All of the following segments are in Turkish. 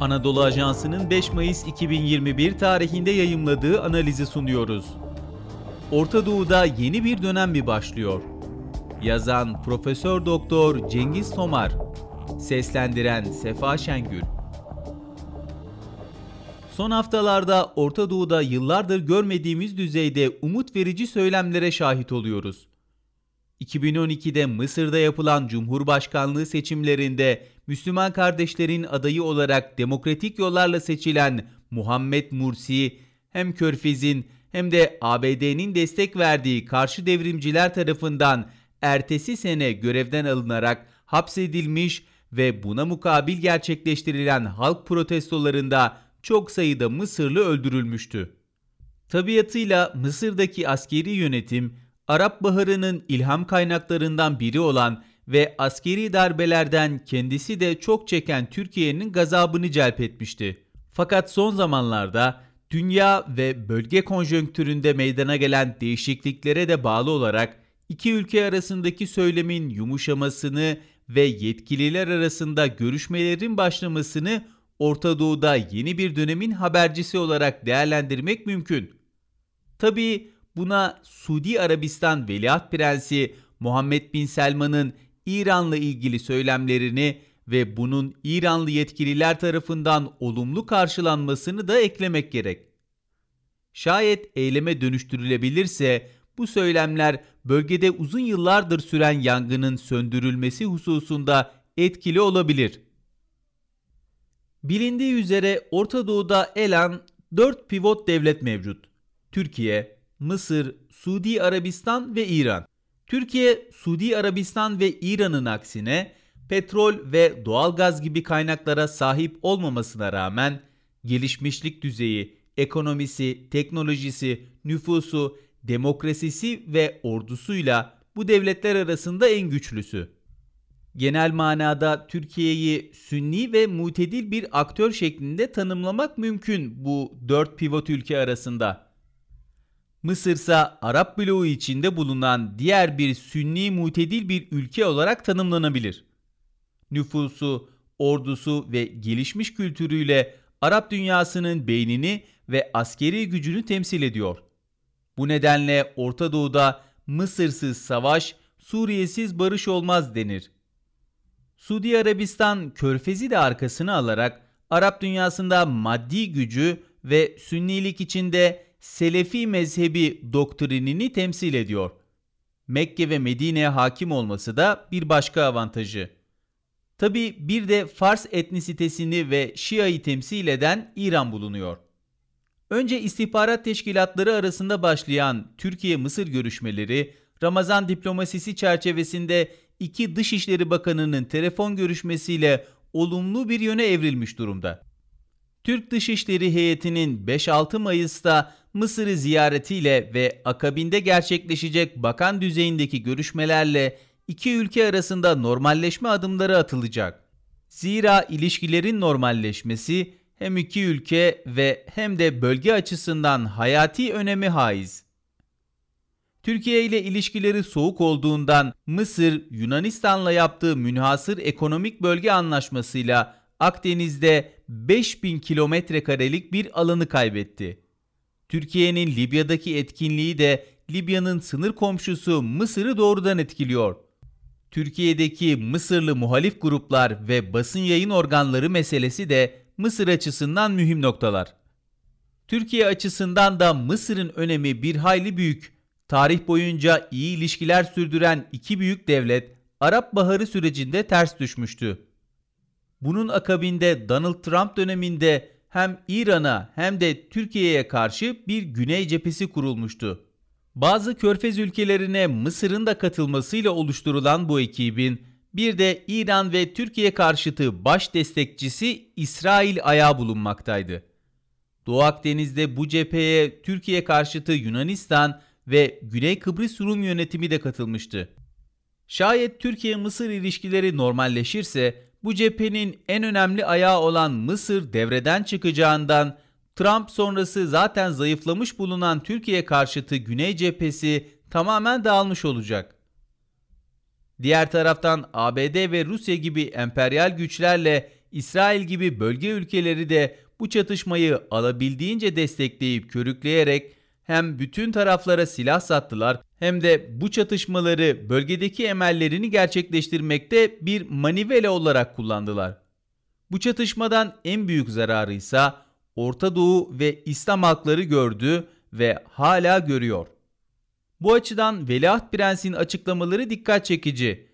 Anadolu Ajansı'nın 5 Mayıs 2021 tarihinde yayımladığı analizi sunuyoruz. Orta Doğu'da yeni bir dönem mi başlıyor? Yazan Profesör Doktor Cengiz Tomar, seslendiren Sefa Şengül. Son haftalarda Orta Doğu'da yıllardır görmediğimiz düzeyde umut verici söylemlere şahit oluyoruz. 2012'de Mısır'da yapılan Cumhurbaşkanlığı seçimlerinde Müslüman kardeşlerin adayı olarak demokratik yollarla seçilen Muhammed Mursi hem Körfez'in hem de ABD'nin destek verdiği karşı devrimciler tarafından ertesi sene görevden alınarak hapsedilmiş ve buna mukabil gerçekleştirilen halk protestolarında çok sayıda Mısırlı öldürülmüştü. Tabiatıyla Mısır'daki askeri yönetim Arap Baharı'nın ilham kaynaklarından biri olan ve askeri darbelerden kendisi de çok çeken Türkiye'nin gazabını celp etmişti. Fakat son zamanlarda dünya ve bölge konjonktüründe meydana gelen değişikliklere de bağlı olarak iki ülke arasındaki söylemin yumuşamasını ve yetkililer arasında görüşmelerin başlamasını Orta Doğu'da yeni bir dönemin habercisi olarak değerlendirmek mümkün. Tabii buna Suudi Arabistan Veliaht Prensi Muhammed Bin Selman'ın İran'la ilgili söylemlerini ve bunun İranlı yetkililer tarafından olumlu karşılanmasını da eklemek gerek. Şayet eyleme dönüştürülebilirse bu söylemler bölgede uzun yıllardır süren yangının söndürülmesi hususunda etkili olabilir. Bilindiği üzere Orta Doğu'da elan 4 pivot devlet mevcut. Türkiye, Mısır, Suudi Arabistan ve İran. Türkiye, Suudi Arabistan ve İran'ın aksine petrol ve doğalgaz gibi kaynaklara sahip olmamasına rağmen gelişmişlik düzeyi, ekonomisi, teknolojisi, nüfusu, demokrasisi ve ordusuyla bu devletler arasında en güçlüsü. Genel manada Türkiye'yi sünni ve mutedil bir aktör şeklinde tanımlamak mümkün bu dört pivot ülke arasında. Mısır ise Arap bloğu içinde bulunan diğer bir sünni mutedil bir ülke olarak tanımlanabilir. Nüfusu, ordusu ve gelişmiş kültürüyle Arap dünyasının beynini ve askeri gücünü temsil ediyor. Bu nedenle Orta Doğu'da Mısırsız savaş, Suriyesiz barış olmaz denir. Suudi Arabistan körfezi de arkasına alarak Arap dünyasında maddi gücü ve sünnilik içinde Selefi mezhebi doktrinini temsil ediyor. Mekke ve Medine'ye hakim olması da bir başka avantajı. Tabi bir de Fars etnisitesini ve Şia'yı temsil eden İran bulunuyor. Önce istihbarat teşkilatları arasında başlayan Türkiye-Mısır görüşmeleri Ramazan diplomasisi çerçevesinde iki Dışişleri Bakanı'nın telefon görüşmesiyle olumlu bir yöne evrilmiş durumda. Türk Dışişleri heyetinin 5-6 Mayıs'ta Mısır'ı ziyaretiyle ve akabinde gerçekleşecek bakan düzeyindeki görüşmelerle iki ülke arasında normalleşme adımları atılacak. Zira ilişkilerin normalleşmesi hem iki ülke ve hem de bölge açısından hayati önemi haiz. Türkiye ile ilişkileri soğuk olduğundan Mısır, Yunanistan'la yaptığı münhasır ekonomik bölge anlaşmasıyla Akdeniz'de 5000 kilometre karelik bir alanı kaybetti. Türkiye'nin Libya'daki etkinliği de Libya'nın sınır komşusu Mısır'ı doğrudan etkiliyor. Türkiye'deki Mısırlı muhalif gruplar ve basın yayın organları meselesi de Mısır açısından mühim noktalar. Türkiye açısından da Mısır'ın önemi bir hayli büyük. Tarih boyunca iyi ilişkiler sürdüren iki büyük devlet Arap Baharı sürecinde ters düşmüştü. Bunun akabinde Donald Trump döneminde hem İran'a hem de Türkiye'ye karşı bir güney cephesi kurulmuştu. Bazı körfez ülkelerine Mısır'ın da katılmasıyla oluşturulan bu ekibin bir de İran ve Türkiye karşıtı baş destekçisi İsrail ayağı bulunmaktaydı. Doğu Akdeniz'de bu cepheye Türkiye karşıtı Yunanistan ve Güney Kıbrıs Rum yönetimi de katılmıştı. Şayet Türkiye-Mısır ilişkileri normalleşirse bu cephenin en önemli ayağı olan Mısır devreden çıkacağından Trump sonrası zaten zayıflamış bulunan Türkiye karşıtı Güney cephesi tamamen dağılmış olacak. Diğer taraftan ABD ve Rusya gibi emperyal güçlerle İsrail gibi bölge ülkeleri de bu çatışmayı alabildiğince destekleyip körükleyerek hem bütün taraflara silah sattılar hem de bu çatışmaları bölgedeki emellerini gerçekleştirmekte bir manivela olarak kullandılar. Bu çatışmadan en büyük zararı ise Orta Doğu ve İslam halkları gördü ve hala görüyor. Bu açıdan Veliaht Prens'in açıklamaları dikkat çekici.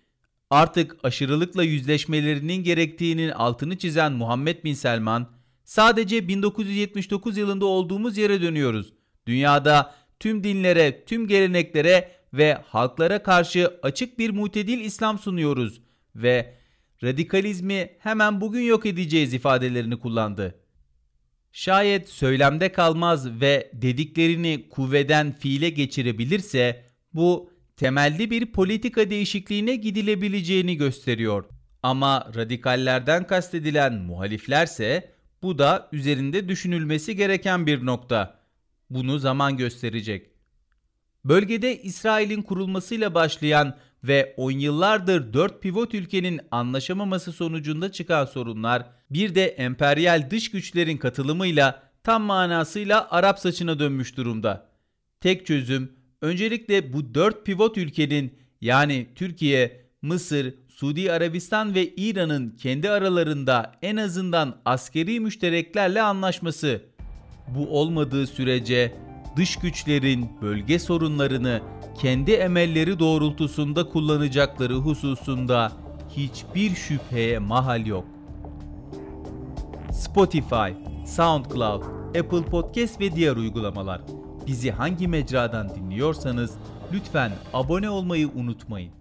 Artık aşırılıkla yüzleşmelerinin gerektiğinin altını çizen Muhammed Bin Selman, sadece 1979 yılında olduğumuz yere dönüyoruz. Dünyada tüm dinlere, tüm geleneklere ve halklara karşı açık bir mutedil İslam sunuyoruz ve radikalizmi hemen bugün yok edeceğiz ifadelerini kullandı. Şayet söylemde kalmaz ve dediklerini kuvveden fiile geçirebilirse bu temelli bir politika değişikliğine gidilebileceğini gösteriyor. Ama radikallerden kastedilen muhaliflerse bu da üzerinde düşünülmesi gereken bir nokta. Bunu zaman gösterecek. Bölgede İsrail'in kurulmasıyla başlayan ve 10 yıllardır 4 pivot ülkenin anlaşamaması sonucunda çıkan sorunlar bir de emperyal dış güçlerin katılımıyla tam manasıyla Arap saçına dönmüş durumda. Tek çözüm öncelikle bu 4 pivot ülkenin yani Türkiye, Mısır, Suudi Arabistan ve İran'ın kendi aralarında en azından askeri müştereklerle anlaşması. Bu olmadığı sürece dış güçlerin bölge sorunlarını kendi emelleri doğrultusunda kullanacakları hususunda hiçbir şüpheye mahal yok. Spotify, SoundCloud, Apple Podcast ve diğer uygulamalar. Bizi hangi mecradan dinliyorsanız lütfen abone olmayı unutmayın.